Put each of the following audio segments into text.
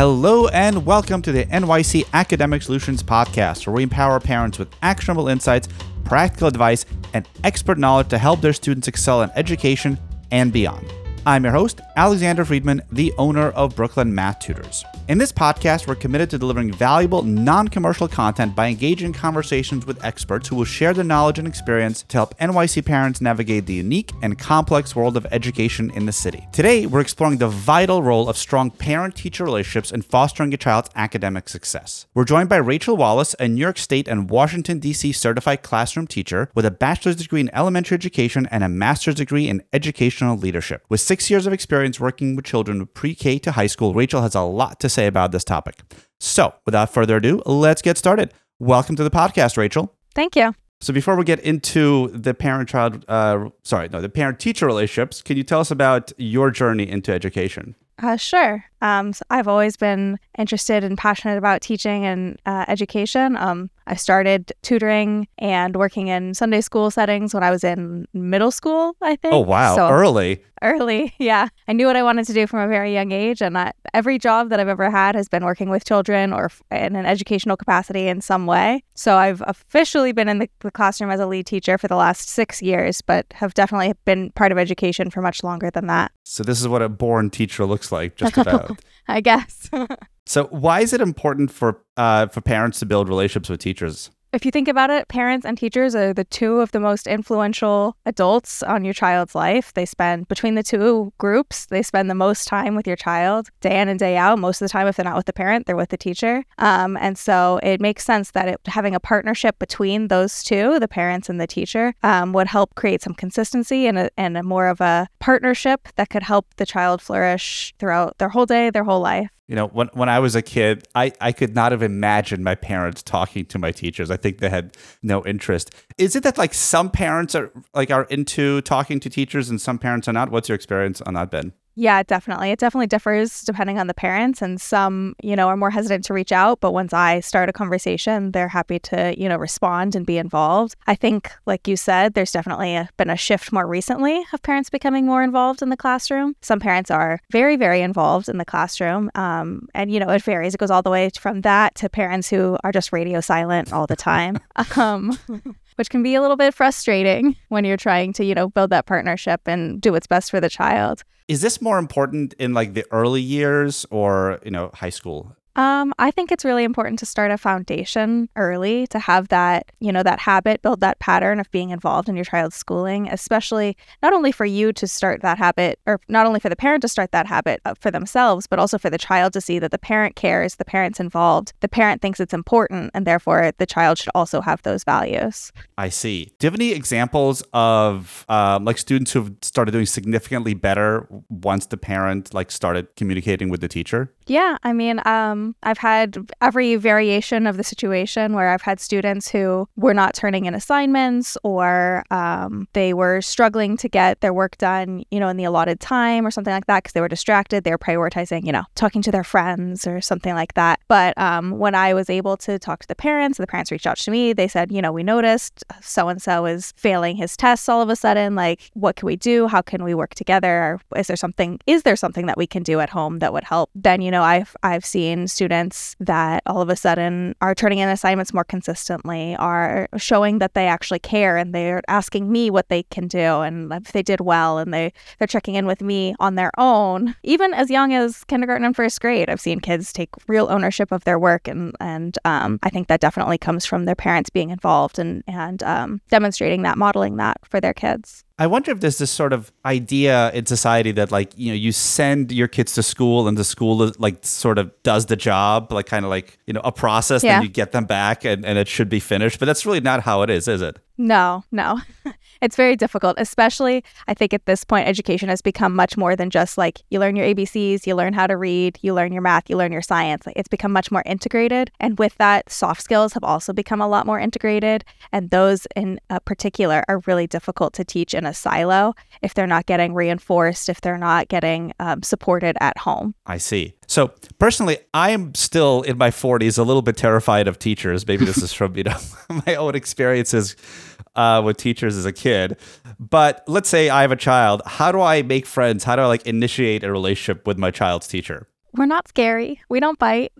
Hello and welcome to the NYC Academic Solutions Podcast, where we empower parents with actionable insights, practical advice, and expert knowledge to help their students excel in education and beyond. I'm your host, Alexander Friedman, the owner of Brooklyn Math Tutors. In this podcast, we're committed to delivering valuable, non commercial content by engaging in conversations with experts who will share their knowledge and experience to help NYC parents navigate the unique and complex world of education in the city. Today, we're exploring the vital role of strong parent teacher relationships in fostering a child's academic success. We're joined by Rachel Wallace, a New York State and Washington, D.C. certified classroom teacher with a bachelor's degree in elementary education and a master's degree in educational leadership. With six years of experience working with children with pre K to high school, Rachel has a lot to say about this topic. So, without further ado, let's get started. Welcome to the podcast, Rachel. Thank you. So, before we get into the parent child, uh, sorry, no, the parent teacher relationships, can you tell us about your journey into education? Uh, sure. Um, so I've always been interested and passionate about teaching and uh, education. Um, I started tutoring and working in Sunday school settings when I was in middle school, I think. Oh, wow. So Early. early, yeah. I knew what I wanted to do from a very young age. And I, every job that I've ever had has been working with children or in an educational capacity in some way. So I've officially been in the, the classroom as a lead teacher for the last six years, but have definitely been part of education for much longer than that, So, this is what a born teacher looks like, just about. I guess. so, why is it important for uh, for parents to build relationships with teachers? If you think about it, parents and teachers are the two of the most influential adults on your child's life. They spend, between the two groups, they spend the most time with your child day in and day out. Most of the time, if they're not with the parent, they're with the teacher. Um, and so it makes sense that it, having a partnership between those two, the parents and the teacher, um, would help create some consistency and a, and a more of a partnership that could help the child flourish throughout their whole day, their whole life. You know, when when I was a kid, I, I could not have imagined my parents talking to my teachers. I think they had no interest. Is it that like some parents are like are into talking to teachers and some parents are not? What's your experience on that, Ben? Yeah, definitely. It definitely differs depending on the parents. And some, you know, are more hesitant to reach out. But once I start a conversation, they're happy to, you know, respond and be involved. I think, like you said, there's definitely a, been a shift more recently of parents becoming more involved in the classroom. Some parents are very, very involved in the classroom. Um, and, you know, it varies. It goes all the way from that to parents who are just radio silent all the time. um, which can be a little bit frustrating when you're trying to, you know, build that partnership and do what's best for the child. Is this more important in like the early years or, you know, high school? Um, I think it's really important to start a foundation early to have that, you know, that habit, build that pattern of being involved in your child's schooling, especially not only for you to start that habit, or not only for the parent to start that habit uh, for themselves, but also for the child to see that the parent cares, the parent's involved, the parent thinks it's important, and therefore the child should also have those values. I see. Do you have any examples of um, like students who've started doing significantly better once the parent like started communicating with the teacher? Yeah, I mean, um, I've had every variation of the situation where I've had students who were not turning in assignments or um, they were struggling to get their work done, you know, in the allotted time or something like that because they were distracted. They were prioritizing, you know, talking to their friends or something like that. But um, when I was able to talk to the parents, the parents reached out to me. They said, you know, we noticed so and so is failing his tests all of a sudden. Like, what can we do? How can we work together? Is there something? Is there something that we can do at home that would help? Then, you know, I've I've seen students that all of a sudden are turning in assignments more consistently, are showing that they actually care, and they're asking me what they can do, and if they did well, and they they're checking in with me on their own, even as young as kindergarten and first grade. I've seen kids take real ownership of their work, and and um, I think that definitely comes from their parents being involved and and um, demonstrating that, modeling that for their kids. I wonder if there's this sort of idea in society that like you know you send your kids to school and the school is, like sort of does the job like kind of like you know a process Yeah. then you get them back and, and it should be finished but that's really not how it is is it No, no. it's very difficult, especially I think at this point, education has become much more than just like you learn your ABCs, you learn how to read, you learn your math, you learn your science. Like it's become much more integrated. And with that, soft skills have also become a lot more integrated. And those in uh, particular are really difficult to teach in a silo if they're not getting reinforced, if they're not getting um, supported at home. I see. So personally, I am still in my 40s, a little bit terrified of teachers. Maybe this is from you know my own experiences uh, with teachers as a kid. But let's say I have a child. How do I make friends? How do I like initiate a relationship with my child's teacher? we're not scary. We don't bite.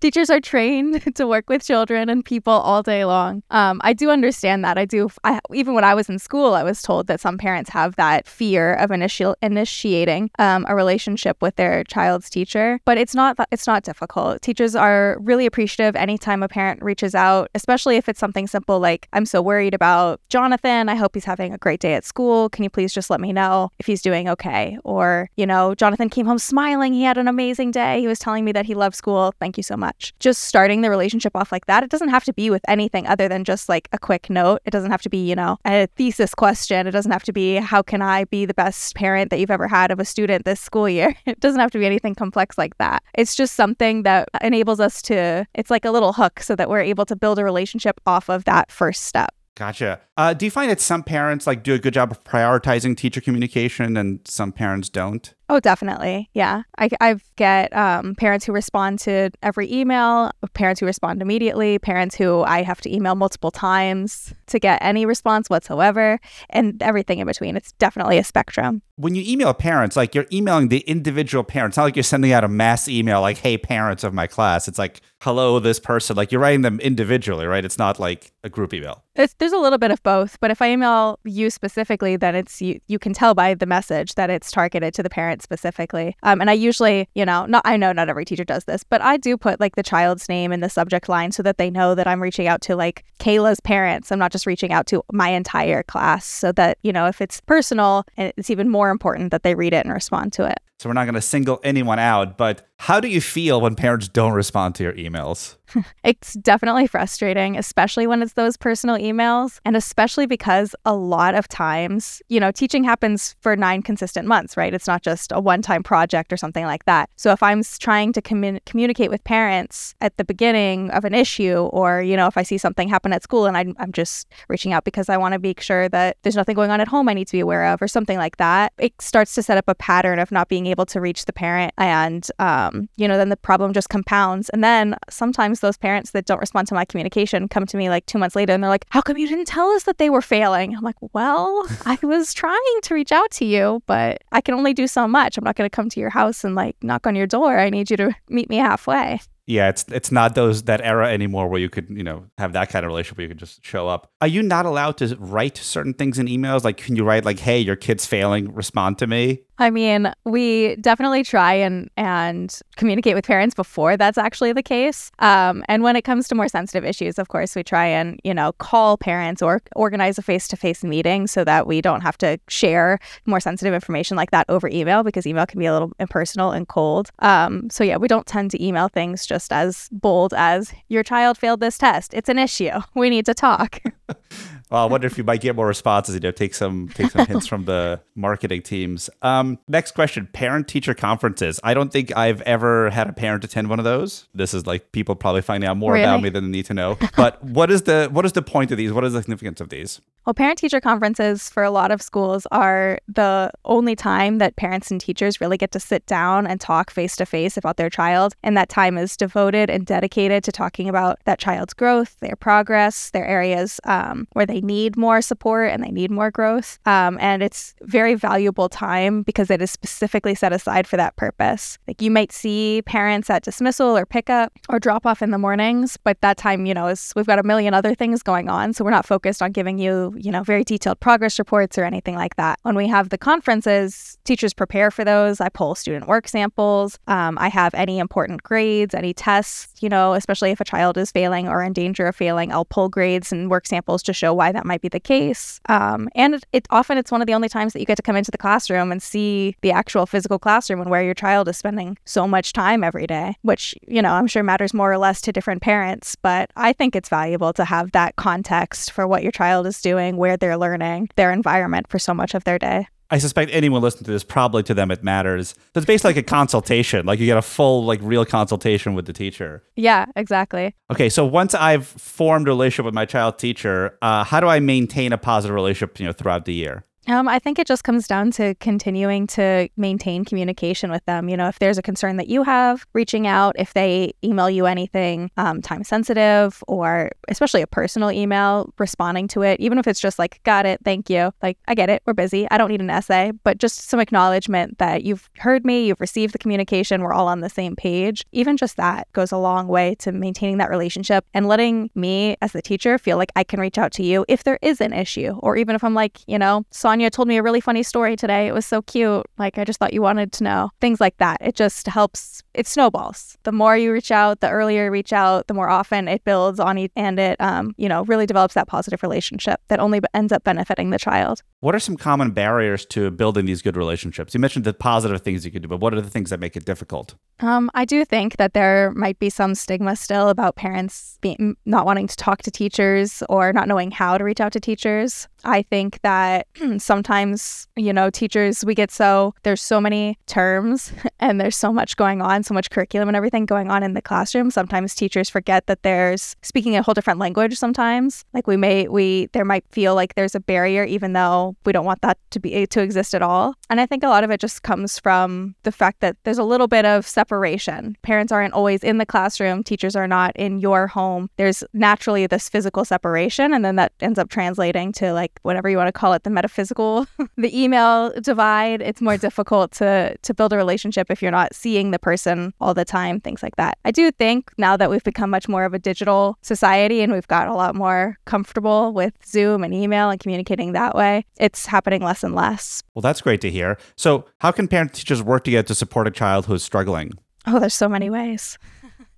Teachers are trained to work with children and people all day long. Um, I do understand that. I do. I, even when I was in school, I was told that some parents have that fear of initial initiating um, a relationship with their child's teacher. But it's not. It's not difficult. Teachers are really appreciative anytime a parent reaches out, especially if it's something simple like, "I'm so worried about Jonathan. I hope he's having a great day at school. Can you please just let me know if he's doing okay?" Or, you know, Jonathan came home smiling. He had an amazing day. He was telling me that he loved school. Thank you so much much. Just starting the relationship off like that, it doesn't have to be with anything other than just like a quick note. It doesn't have to be, you know, a thesis question. It doesn't have to be, how can I be the best parent that you've ever had of a student this school year? It doesn't have to be anything complex like that. It's just something that enables us to, it's like a little hook so that we're able to build a relationship off of that first step. Gotcha. Uh, do you find that some parents like do a good job of prioritizing teacher communication and some parents don't? Oh, definitely. Yeah. I, I get um, parents who respond to every email, parents who respond immediately, parents who I have to email multiple times to get any response whatsoever, and everything in between. It's definitely a spectrum. When you email parents, like you're emailing the individual parents, not like you're sending out a mass email like, hey, parents of my class. It's like, hello, this person. Like you're writing them individually, right? It's not like a group email. It's, there's a little bit of both, but if I email you specifically, then it's you, you can tell by the message that it's targeted to the parent specifically. Um, and I usually, you know, not I know not every teacher does this, but I do put like the child's name in the subject line so that they know that I'm reaching out to like Kayla's parents. I'm not just reaching out to my entire class so that, you know, if it's personal, and it's even more important that they read it and respond to it. So we're not going to single anyone out, but how do you feel when parents don't respond to your emails? it's definitely frustrating, especially when it's those personal emails. And especially because a lot of times, you know, teaching happens for nine consistent months, right? It's not just a one time project or something like that. So if I'm trying to commun- communicate with parents at the beginning of an issue, or, you know, if I see something happen at school and I'm, I'm just reaching out because I want to make sure that there's nothing going on at home I need to be aware of or something like that, it starts to set up a pattern of not being able to reach the parent. And, um, you know, then the problem just compounds. And then sometimes those parents that don't respond to my communication come to me like two months later and they're like, How come you didn't tell us that they were failing? I'm like, Well, I was trying to reach out to you, but I can only do so much. I'm not going to come to your house and like knock on your door. I need you to meet me halfway yeah, it's it's not those that era anymore where you could you know have that kind of relationship where you could just show up. Are you not allowed to write certain things in emails? Like, can you write like, "Hey, your kid's failing. Respond to me." I mean, we definitely try and and communicate with parents before that's actually the case. Um, and when it comes to more sensitive issues, of course, we try and you know call parents or organize a face to face meeting so that we don't have to share more sensitive information like that over email because email can be a little impersonal and cold. Um, so yeah, we don't tend to email things just as bold as your child failed this test. It's an issue. We need to talk. Well, I wonder if you might get more responses. You know, take some take some hints from the marketing teams. Um, next question: parent teacher conferences. I don't think I've ever had a parent attend one of those. This is like people probably finding out more really? about me than they need to know. But what is the what is the point of these? What is the significance of these? Well, parent teacher conferences for a lot of schools are the only time that parents and teachers really get to sit down and talk face to face about their child. And that time is devoted and dedicated to talking about that child's growth, their progress, their areas um, where they need more support and they need more growth. Um, and it's very valuable time because it is specifically set aside for that purpose. Like you might see parents at dismissal or pickup or drop off in the mornings, but that time, you know, is we've got a million other things going on. So we're not focused on giving you you know, very detailed progress reports or anything like that. When we have the conferences, teachers prepare for those. I pull student work samples. Um, I have any important grades, any tests, you know, especially if a child is failing or in danger of failing, I'll pull grades and work samples to show why that might be the case. Um, and it, it often it's one of the only times that you get to come into the classroom and see the actual physical classroom and where your child is spending so much time every day, which, you know, I'm sure matters more or less to different parents, but I think it's valuable to have that context for what your child is doing, where they're learning, their environment for so much of their day. I suspect anyone listening to this, probably to them, it matters. So it's basically like a consultation. Like you get a full, like real consultation with the teacher. Yeah, exactly. Okay, so once I've formed a relationship with my child teacher, uh, how do I maintain a positive relationship, you know, throughout the year? Um, I think it just comes down to continuing to maintain communication with them. You know, if there's a concern that you have, reaching out. If they email you anything um, time sensitive or especially a personal email, responding to it, even if it's just like, got it, thank you. Like, I get it, we're busy. I don't need an essay, but just some acknowledgement that you've heard me, you've received the communication, we're all on the same page. Even just that goes a long way to maintaining that relationship and letting me as the teacher feel like I can reach out to you if there is an issue, or even if I'm like, you know, Sonia told me a really funny story today. It was so cute. Like, I just thought you wanted to know. Things like that. It just helps, it snowballs. The more you reach out, the earlier you reach out, the more often it builds on each, and it, um, you know, really develops that positive relationship that only ends up benefiting the child. What are some common barriers to building these good relationships? You mentioned the positive things you could do, but what are the things that make it difficult? Um, I do think that there might be some stigma still about parents being, not wanting to talk to teachers or not knowing how to reach out to teachers. I think that sometimes, you know, teachers, we get so, there's so many terms and there's so much going on, so much curriculum and everything going on in the classroom. Sometimes teachers forget that there's speaking a whole different language sometimes. Like we may, we, there might feel like there's a barrier, even though we don't want that to be, to exist at all. And I think a lot of it just comes from the fact that there's a little bit of separation. Parents aren't always in the classroom, teachers are not in your home. There's naturally this physical separation, and then that ends up translating to like whatever you want to call it, the metaphysical, the email divide. It's more difficult to to build a relationship if you're not seeing the person all the time, things like that. I do think now that we've become much more of a digital society and we've got a lot more comfortable with Zoom and email and communicating that way, it's happening less and less. Well, that's great to hear. So, how can parent teachers work together to support a child who's struggling? Oh, there's so many ways.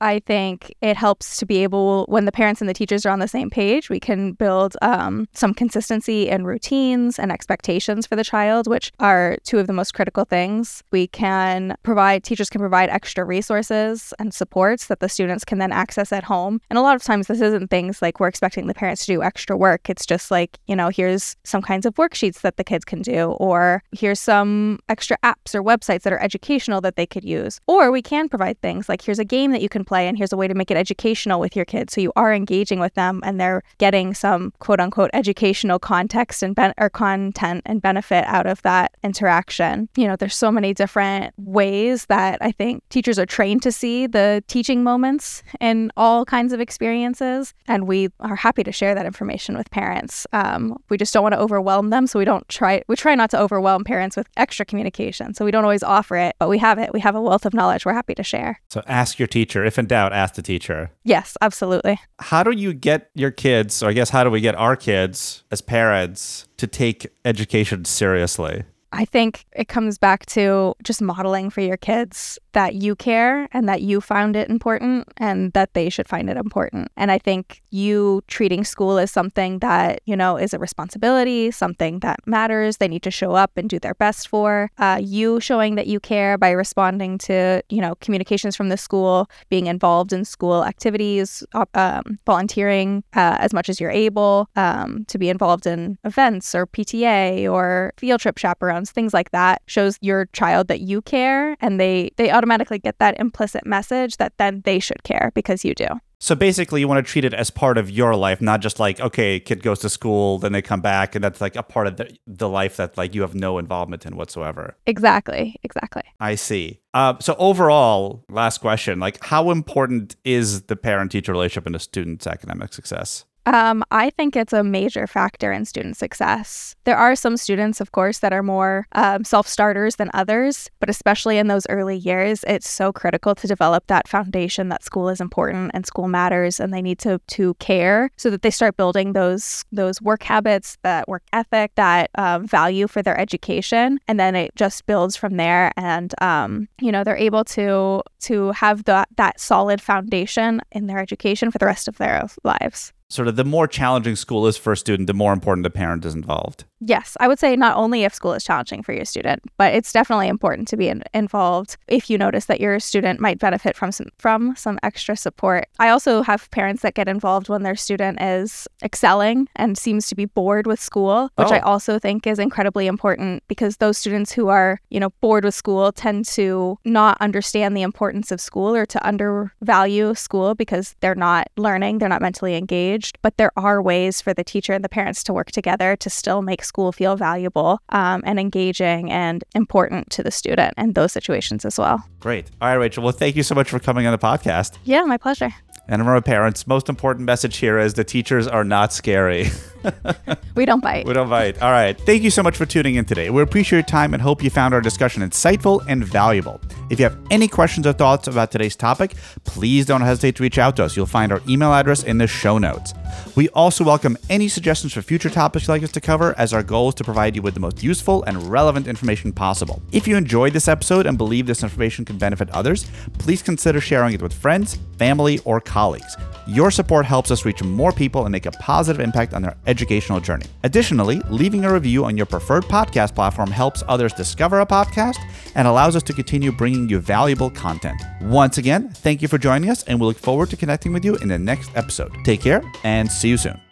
I think it helps to be able, when the parents and the teachers are on the same page, we can build um, some consistency and routines and expectations for the child, which are two of the most critical things. We can provide, teachers can provide extra resources and supports that the students can then access at home. And a lot of times, this isn't things like we're expecting the parents to do extra work. It's just like, you know, here's some kinds of worksheets that the kids can do, or here's some extra apps or websites that are educational that they could use. Or we can provide things like here's a game that you can play, and here's a way to make it educational with your kids. So you are engaging with them and they're getting some quote unquote educational context and ben- or content and benefit out of that interaction. You know, there's so many different ways that I think teachers are trained to see the teaching moments in all kinds of experiences. And we are happy to share that information with parents. Um, we just don't want to overwhelm them. So we don't try, we try not to overwhelm parents with extra communication. So we don't always offer it, but we have it. We have a wealth of knowledge we're happy to share. So ask your teacher. If in doubt, ask the teacher. Yes, absolutely. How do you get your kids, or I guess, how do we get our kids as parents to take education seriously? I think it comes back to just modeling for your kids that you care and that you found it important and that they should find it important. And I think you treating school as something that, you know, is a responsibility, something that matters, they need to show up and do their best for. Uh, you showing that you care by responding to, you know, communications from the school, being involved in school activities, um, volunteering uh, as much as you're able, um, to be involved in events or PTA or field trip things like that shows your child that you care and they, they automatically automatically get that implicit message that then they should care because you do. So basically, you want to treat it as part of your life, not just like, okay, kid goes to school, then they come back, and that's like a part of the, the life that like you have no involvement in whatsoever. Exactly. Exactly. I see. Uh, so overall, last question: like, how important is the parent-teacher relationship in a student's academic success? Um, I think it's a major factor in student success. There are some students, of course, that are more um, self starters than others, but especially in those early years, it's so critical to develop that foundation that school is important and school matters, and they need to to care so that they start building those those work habits, that work ethic, that um, value for their education, and then it just builds from there. And um, you know, they're able to to have that that solid foundation in their education for the rest of their lives sort of the more challenging school is for a student, the more important the parent is involved. Yes, I would say not only if school is challenging for your student, but it's definitely important to be in- involved if you notice that your student might benefit from some from some extra support. I also have parents that get involved when their student is excelling and seems to be bored with school, which oh. I also think is incredibly important because those students who are, you know, bored with school tend to not understand the importance of school or to undervalue school because they're not learning, they're not mentally engaged engaged, but there are ways for the teacher and the parents to work together to still make school feel valuable um, and engaging and important to the student in those situations as well. Great. All right, Rachel. Well, thank you so much for coming on the podcast. Yeah, my pleasure. And remember, parents, most important message here is the teachers are not scary. we don't bite. We don't bite. All right. Thank you so much for tuning in today. We appreciate your time and hope you found our discussion insightful and valuable. If you have any questions or thoughts about today's topic, please don't hesitate to reach out to us. You'll find our email address in the show notes. We also welcome any suggestions for future topics you'd like us to cover, as our goal is to provide you with the most useful and relevant information possible. If you enjoyed this episode and believe this information can benefit others, please consider sharing it with friends, family, or colleagues. Your support helps us reach more people and make a positive impact on their educational journey. Additionally, leaving a review on your preferred podcast platform helps others discover a podcast and allows us to continue bringing you valuable content. Once again, thank you for joining us, and we look forward to connecting with you in the next episode. Take care and see you soon.